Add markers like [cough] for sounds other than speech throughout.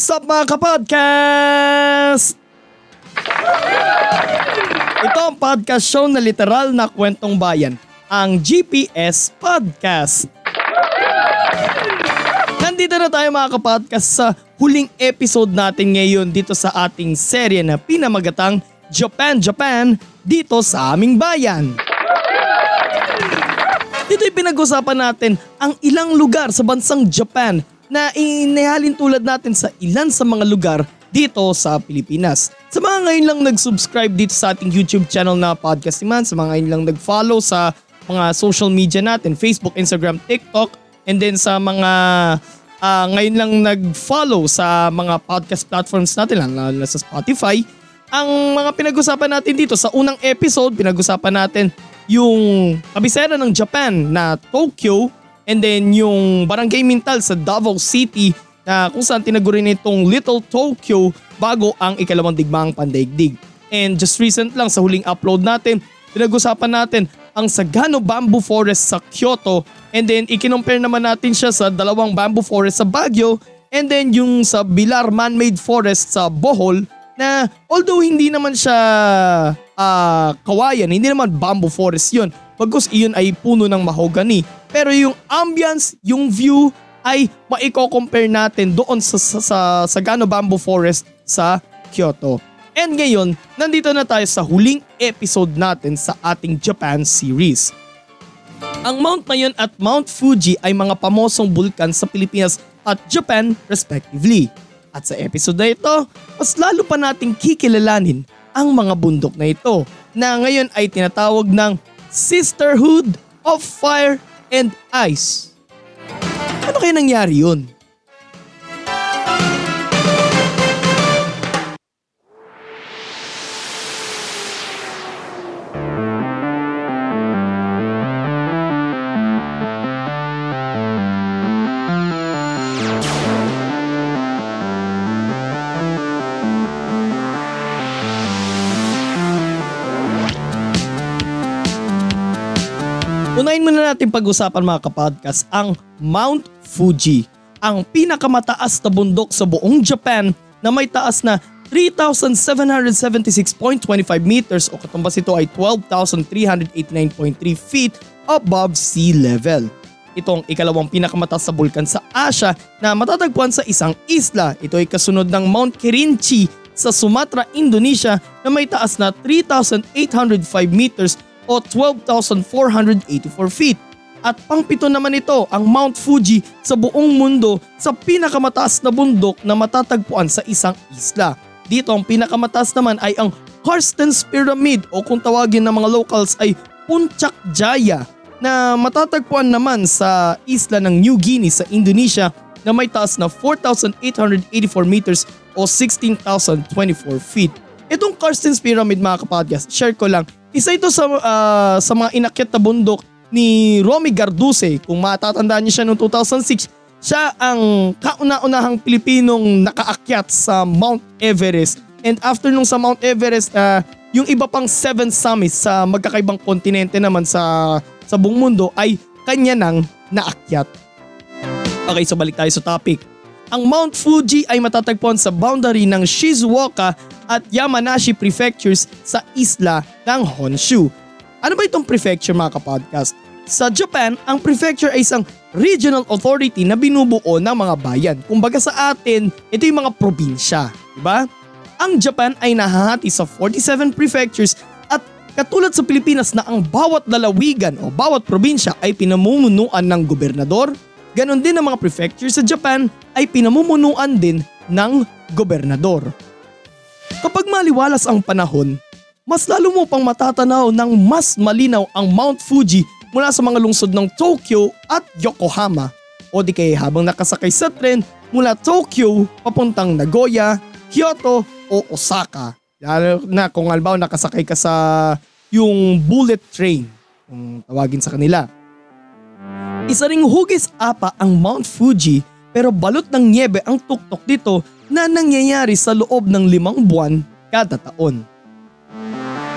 is up mga kapodcast? Ito ang podcast show na literal na kwentong bayan, ang GPS Podcast. Nandito na tayo mga kapodcast sa huling episode natin ngayon dito sa ating serye na pinamagatang Japan Japan dito sa aming bayan. Dito'y pinag-usapan natin ang ilang lugar sa bansang Japan na inihalin tulad natin sa ilan sa mga lugar dito sa Pilipinas. Sa mga ngayon lang nag-subscribe dito sa ating YouTube channel na Podcast Man, sa mga ngayon lang nag-follow sa mga social media natin, Facebook, Instagram, TikTok, and then sa mga ah, ngayon lang nag-follow sa mga podcast platforms natin, lalo na sa Spotify, ang mga pinag-usapan natin dito sa unang episode, pinag-usapan natin yung kabisera ng Japan na Tokyo and then yung Barangay Mintal sa Davao City na kung saan tinagurin itong Little Tokyo bago ang ikalawang digmaang pandaigdig. And just recent lang sa huling upload natin, pinag-usapan natin ang Sagano Bamboo Forest sa Kyoto and then ikinompare naman natin siya sa dalawang bamboo forest sa Baguio and then yung sa Bilar Man-Made Forest sa Bohol na although hindi naman siya ah, kawayan, hindi naman bamboo forest yun. Bagkus iyon ay puno ng mahogany. Pero yung ambience, yung view ay maiko-compare natin doon sa, sa, sa Sagano Bamboo Forest sa Kyoto. And ngayon, nandito na tayo sa huling episode natin sa ating Japan series. Ang Mount Mayon at Mount Fuji ay mga pamosong bulkan sa Pilipinas at Japan respectively. At sa episode na ito, mas lalo pa nating kikilalanin ang mga bundok na ito na ngayon ay tinatawag ng Sisterhood of Fire and Ice. Ano kaya nangyari yun? Natin pag-usapan mga kapodcast ang Mount Fuji, ang pinakamataas na bundok sa buong Japan na may taas na 3,776.25 meters o katumbas ito ay 12,389.3 feet above sea level. Ito ang ikalawang pinakamataas sa bulkan sa Asia na matatagpuan sa isang isla. Ito ay kasunod ng Mount Kerinci sa Sumatra, Indonesia na may taas na 3,805 meters o 12,484 feet. At pangpito naman ito ang Mount Fuji sa buong mundo sa pinakamataas na bundok na matatagpuan sa isang isla. Dito ang pinakamataas naman ay ang Carsten's Pyramid o kung tawagin ng mga locals ay Puncak Jaya na matatagpuan naman sa isla ng New Guinea sa Indonesia na may taas na 4,884 meters o 16,024 feet. Itong Carsten's Pyramid mga kapodcast, share ko lang, isa ito sa, ah, sa mga inakyat na bundok ni Romy Garduse. Kung matatandaan niyo siya noong 2006, siya ang kauna-unahang Pilipinong nakaakyat sa Mount Everest. And after nung sa Mount Everest, ah, yung iba pang seven summits sa magkakaibang kontinente naman sa, sa buong mundo ay kanya nang naakyat. Okay, so balik tayo sa topic. Ang Mount Fuji ay matatagpuan sa boundary ng Shizuoka at Yamanashi prefectures sa isla ng Honshu. Ano ba itong prefecture mga kapodcast? Sa Japan, ang prefecture ay isang regional authority na binubuo ng mga bayan. Kumbaga sa atin, ito yung mga probinsya, di ba? Ang Japan ay nahahati sa 47 prefectures at katulad sa Pilipinas na ang bawat lalawigan o bawat probinsya ay pinamumunuan ng gobernador, ganon din ang mga prefectures sa Japan ay pinamumunuan din ng gobernador. Kapag maliwalas ang panahon, mas lalo mo pang matatanaw ng mas malinaw ang Mount Fuji mula sa mga lungsod ng Tokyo at Yokohama. O di kaya habang nakasakay sa tren mula Tokyo papuntang Nagoya, Kyoto o Osaka. Lalo na kung halimbawa nakasakay ka sa yung bullet train, kung tawagin sa kanila. Isa ring hugis apa ang Mount Fuji pero balot ng niebe ang tuktok dito na nangyayari sa loob ng limang buwan kada taon.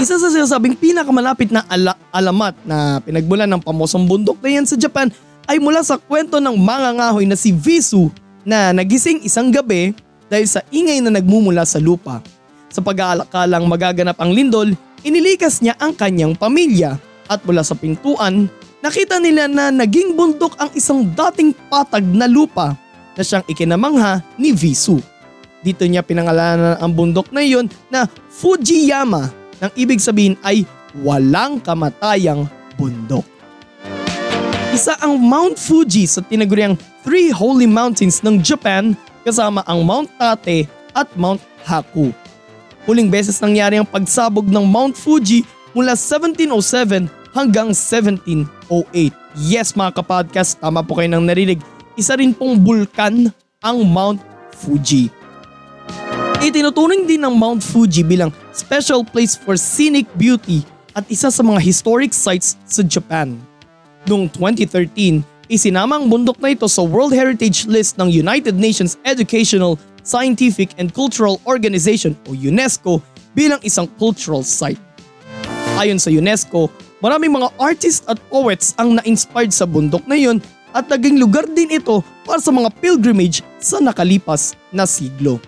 Isa sa sinasabing pinakamalapit na ala- alamat na pinagmulan ng pamosong bundok na yan sa Japan ay mula sa kwento ng mangangahoy na si Visu na nagising isang gabi dahil sa ingay na nagmumula sa lupa. Sa pag-aalakalang magaganap ang lindol, inilikas niya ang kanyang pamilya at mula sa pintuan, nakita nila na naging bundok ang isang dating patag na lupa na siyang ikinamangha ni Visu. Dito niya pinangalanan ang bundok na iyon na Fujiyama nang ibig sabihin ay walang kamatayang bundok. Isa ang Mount Fuji sa tinaguriang Three Holy Mountains ng Japan kasama ang Mount Tate at Mount Haku. Huling beses nangyari ang pagsabog ng Mount Fuji mula 1707 hanggang 1708. Yes mga kapodcast, tama po kayo nang narinig. Isa rin pong bulkan ang Mount Fuji. Itinuturing din ng Mount Fuji bilang special place for scenic beauty at isa sa mga historic sites sa Japan. Noong 2013, isinama ang bundok na ito sa World Heritage List ng United Nations Educational, Scientific and Cultural Organization o UNESCO bilang isang cultural site. Ayon sa UNESCO, maraming mga artists at poets ang na-inspired sa bundok na yun at naging lugar din ito para sa mga pilgrimage sa nakalipas na siglo.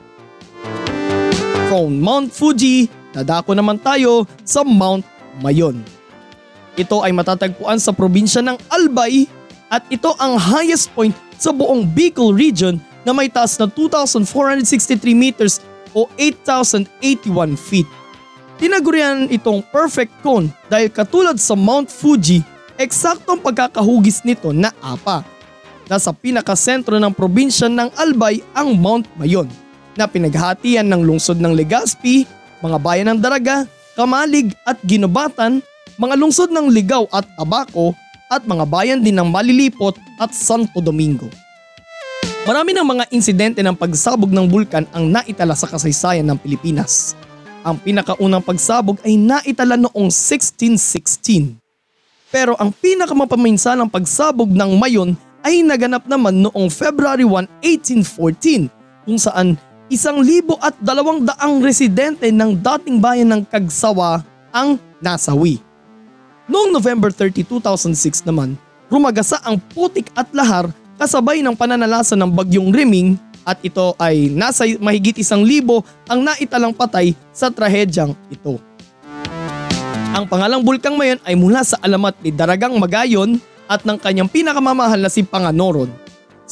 From Mount Fuji, dadako naman tayo sa Mount Mayon. Ito ay matatagpuan sa probinsya ng Albay at ito ang highest point sa buong Bicol region na may taas na 2,463 meters o 8,081 feet. Tinagurian itong perfect cone dahil katulad sa Mount Fuji, eksaktong pagkakahugis nito na apa. Nasa pinakasentro ng probinsya ng Albay ang Mount Mayon na pinaghatian ng lungsod ng Legazpi, mga bayan ng Daraga, Kamalig at Ginobatan, mga lungsod ng Ligaw at Abaco at mga bayan din ng Malilipot at Santo Domingo. Marami ng mga insidente ng pagsabog ng bulkan ang naitala sa kasaysayan ng Pilipinas. Ang pinakaunang pagsabog ay naitala noong 1616. Pero ang pinakamapaminsanang pagsabog ng Mayon ay naganap naman noong February 1, 1814 kung saan isang libo at dalawang daang residente ng dating bayan ng Kagsawa ang nasawi. Noong November 30, 2006 naman, rumagasa ang putik at lahar kasabay ng pananalasa ng bagyong Riming at ito ay nasa mahigit isang libo ang naitalang patay sa trahedyang ito. Ang pangalang bulkang mayon ay mula sa alamat ni Daragang Magayon at ng kanyang pinakamamahal na si Panganoron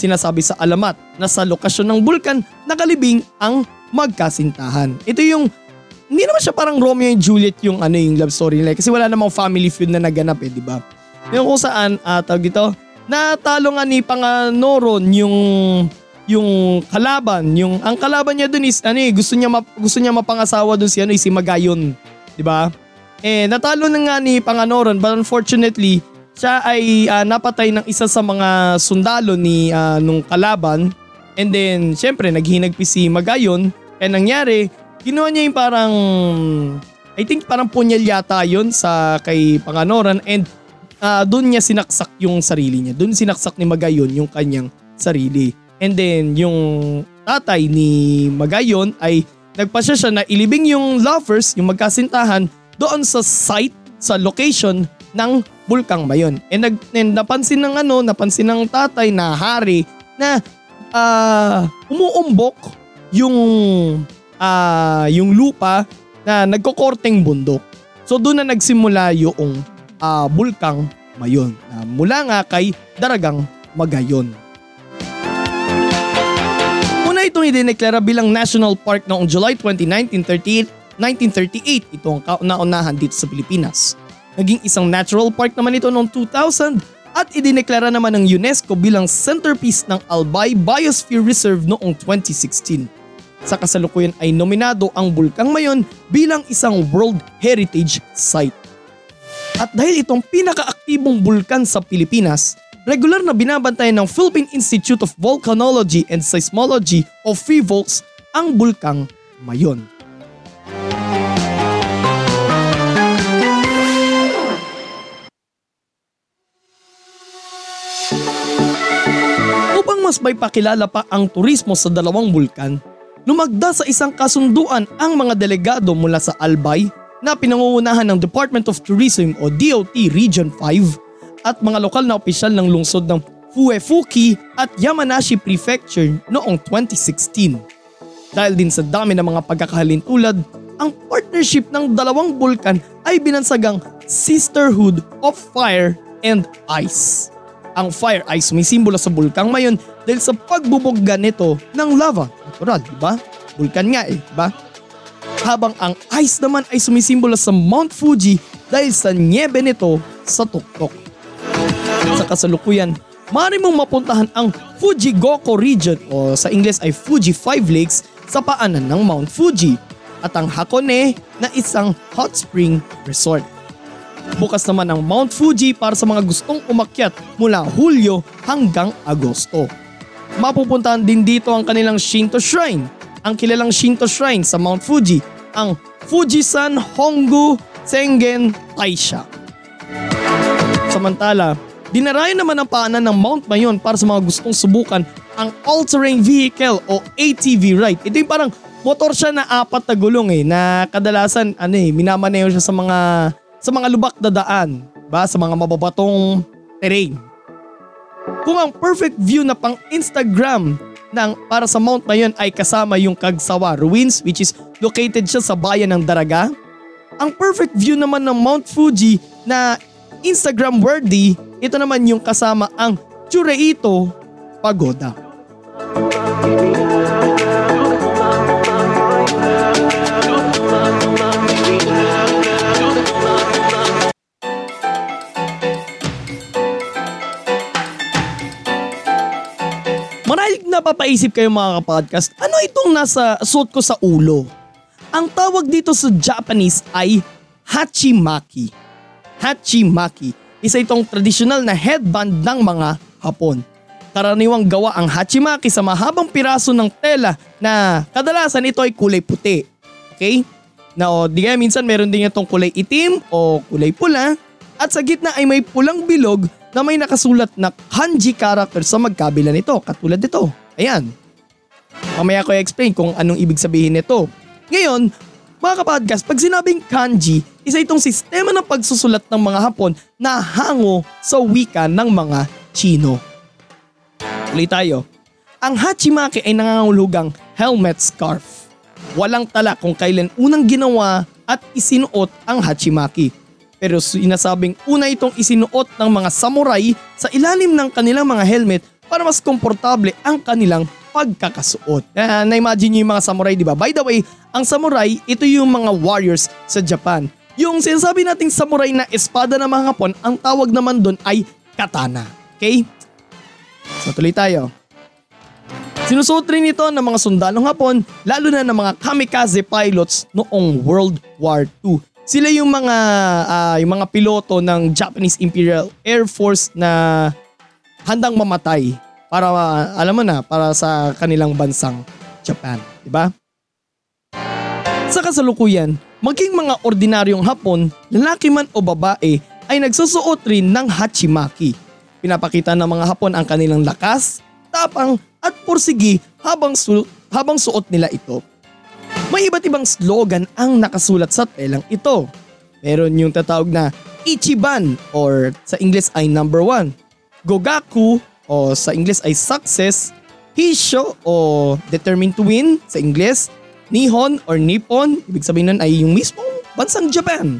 Sinasabi sa alamat na sa lokasyon ng bulkan nakalibing ang magkasintahan. Ito yung hindi naman siya parang Romeo and Juliet yung ano yung love story nila kasi wala namang family feud na naganap eh, di ba? Yung kung saan, uh, tawag dito, natalo nga ni Panganoron yung yung kalaban, yung ang kalaban niya dun is ano eh, gusto niya map, gusto niya mapangasawa dun si ano eh, si Magayon, di ba? Eh natalo na nga ni Panganoron but unfortunately siya ay uh, napatay ng isa sa mga sundalo ni uh, nung kalaban and then syempre naghinagpi si Magayon kaya nangyari ginawa niya yung parang I think parang punyal yata yun sa kay Panganoran and uh, doon niya sinaksak yung sarili niya. Doon sinaksak ni Magayon yung kanyang sarili. And then yung tatay ni Magayon ay nagpasya siya na ilibing yung lovers, yung magkasintahan doon sa site, sa location ng bulkang Mayon. And, nag, and napansin ng ano, napansin ng tatay na hari na uh, umuumbok yung uh, yung lupa na nagkokorteng bundok. So doon na nagsimula yung uh, bulkang Mayon na mula nga kay Daragang Magayon. Itong idineklara bilang National Park noong July 20, 1938, 1938. Ito ang kauna-unahan dito sa Pilipinas. Naging isang natural park naman ito noong 2000 at idineklara naman ng UNESCO bilang centerpiece ng Albay Biosphere Reserve noong 2016. Sa kasalukuyan ay nominado ang Bulkang Mayon bilang isang World Heritage Site. At dahil itong pinakaaktibong bulkan sa Pilipinas, regular na binabantayan ng Philippine Institute of Volcanology and Seismology o PHIVOLCS ang Bulkang Mayon. Upang mas may pakilala pa ang turismo sa dalawang bulkan, lumagda sa isang kasunduan ang mga delegado mula sa Albay na pinangungunahan ng Department of Tourism o DOT Region 5 at mga lokal na opisyal ng lungsod ng Fuefuki at Yamanashi Prefecture noong 2016. Dahil din sa dami ng mga pagkakahalintulad, ang partnership ng dalawang bulkan ay binansagang Sisterhood of Fire and Ice. Ang fire ice may simbolo sa bulkang mayon dahil sa pagbubugga nito ng lava. Natural, di ba? Bulkan nga eh, di ba? Habang ang ice naman ay sumisimbolo sa Mount Fuji dahil sa niebe nito sa tuktok. Sa kasalukuyan, maaari mong mapuntahan ang Fujigoko region o sa Ingles ay Fuji Five Lakes sa paanan ng Mount Fuji at ang Hakone na isang hot spring resort. Bukas naman ang Mount Fuji para sa mga gustong umakyat mula Hulyo hanggang Agosto. Mapupuntahan din dito ang kanilang Shinto Shrine. Ang kilalang Shinto Shrine sa Mount Fuji, ang Fujisan Hongu Sengen Taisha. Samantala, dinarayo naman ang paanan ng Mount Mayon para sa mga gustong subukan ang all-terrain vehicle o ATV ride. Ito yung parang motor siya na apat na gulong eh na kadalasan ano eh minamaneho siya sa mga sa mga lubak na daan, ba sa mga mababatong terrain. Kung ang perfect view na pang Instagram ng para sa Mount Mayon ay kasama yung Kagsawa Ruins which is located siya sa bayan ng Daraga, ang perfect view naman ng Mount Fuji na Instagram worthy, ito naman yung kasama ang Chureito Pagoda. Marahil napapaisip kayo mga kapodcast, ano itong nasa suot ko sa ulo? Ang tawag dito sa Japanese ay Hachimaki. Hachimaki, isa itong traditional na headband ng mga Hapon. Karaniwang gawa ang Hachimaki sa mahabang piraso ng tela na kadalasan ito ay kulay puti. Okay? Na o, di kaya minsan meron din itong kulay itim o kulay pula at sa gitna ay may pulang bilog na may nakasulat na kanji character sa magkabila nito katulad nito. Ayan. Mamaya ko i-explain kung anong ibig sabihin nito. Ngayon, mga kapodcast, pag sinabing kanji, isa itong sistema ng pagsusulat ng mga Hapon na hango sa wika ng mga Chino. Ulit tayo. Ang hachimaki ay nangangulugang helmet scarf. Walang tala kung kailan unang ginawa at isinuot ang hachimaki. Pero sinasabing una itong isinuot ng mga samurai sa ilalim ng kanilang mga helmet para mas komportable ang kanilang pagkakasuot. Uh, na-imagine nyo yung mga samurai, di ba? By the way, ang samurai, ito yung mga warriors sa Japan. Yung sinasabi nating samurai na espada ng mga Hapon, ang tawag naman doon ay katana. Okay? So tuloy tayo. Sinusuot rin ito ng mga sundalong Hapon, lalo na ng mga kamikaze pilots noong World War II. Sila yung mga uh, yung mga piloto ng Japanese Imperial Air Force na handang mamatay para uh, alam mo na para sa kanilang bansang Japan, di ba? Sa kasalukuyan, maging mga ordinaryong Hapon, lalaki man o babae ay nagsusuot rin ng hachimaki. Pinapakita ng mga Hapon ang kanilang lakas, tapang at pursigi habang, su- habang suot nila ito. May iba't ibang slogan ang nakasulat sa telang ito. Meron yung tatawag na Ichiban or sa English ay number one. Gogaku o sa English ay success. Hisho o determined to win sa English. Nihon or Nippon, ibig sabihin nun ay yung mismong bansang Japan.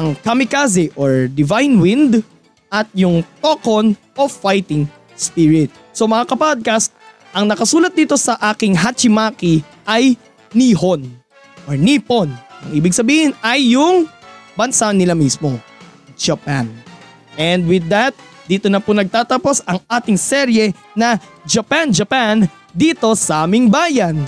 Ang Kamikaze or Divine Wind at yung Tokon of Fighting Spirit. So mga kapodcast, ang nakasulat dito sa aking Hachimaki ay Nihon or Nippon. Ang ibig sabihin ay yung bansa nila mismo, Japan. And with that, dito na po nagtatapos ang ating serye na Japan Japan dito sa aming bayan.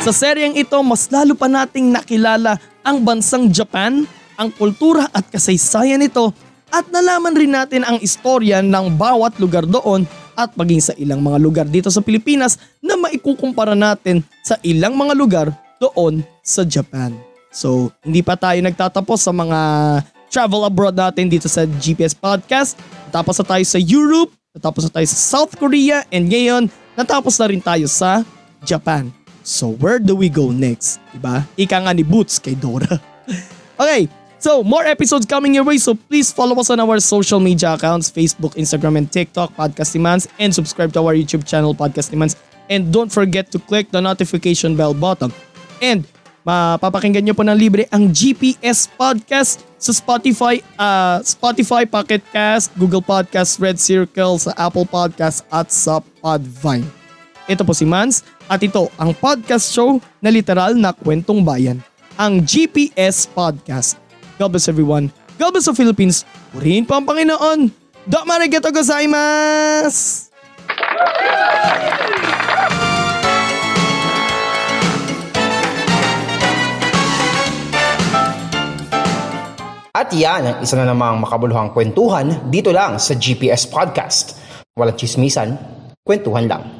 Sa seryeng ito, mas lalo pa nating nakilala ang bansang Japan, ang kultura at kasaysayan nito at nalaman rin natin ang istorya ng bawat lugar doon at maging sa ilang mga lugar dito sa Pilipinas na maikukumpara natin sa ilang mga lugar doon sa Japan. So, hindi pa tayo nagtatapos sa mga travel abroad natin dito sa GPS Podcast. Natapos na tayo sa Europe, natapos na tayo sa South Korea, and ngayon, natapos na rin tayo sa Japan. So, where do we go next? Diba? Ika nga ni Boots kay Dora. [laughs] okay, so more episodes coming your way. So please follow us on our social media accounts, Facebook, Instagram, and TikTok, Podcast Demands, and subscribe to our YouTube channel, Podcast Demands. And don't forget to click the notification bell button. And mapapakinggan nyo po ng libre ang GPS Podcast sa Spotify, uh, Spotify, Pocket Cast, Google Podcast, Red Circle, sa Apple Podcast at sa Podvine. Ito po si Mans at ito ang podcast show na literal na kwentong bayan, ang GPS Podcast. God bless everyone. God bless the Philippines. Purihin po ang Panginoon. Do marigato gozaimasu! At yan ang isa na namang makabuluhang kwentuhan dito lang sa GPS Podcast. Walang chismisan, kwentuhan lang.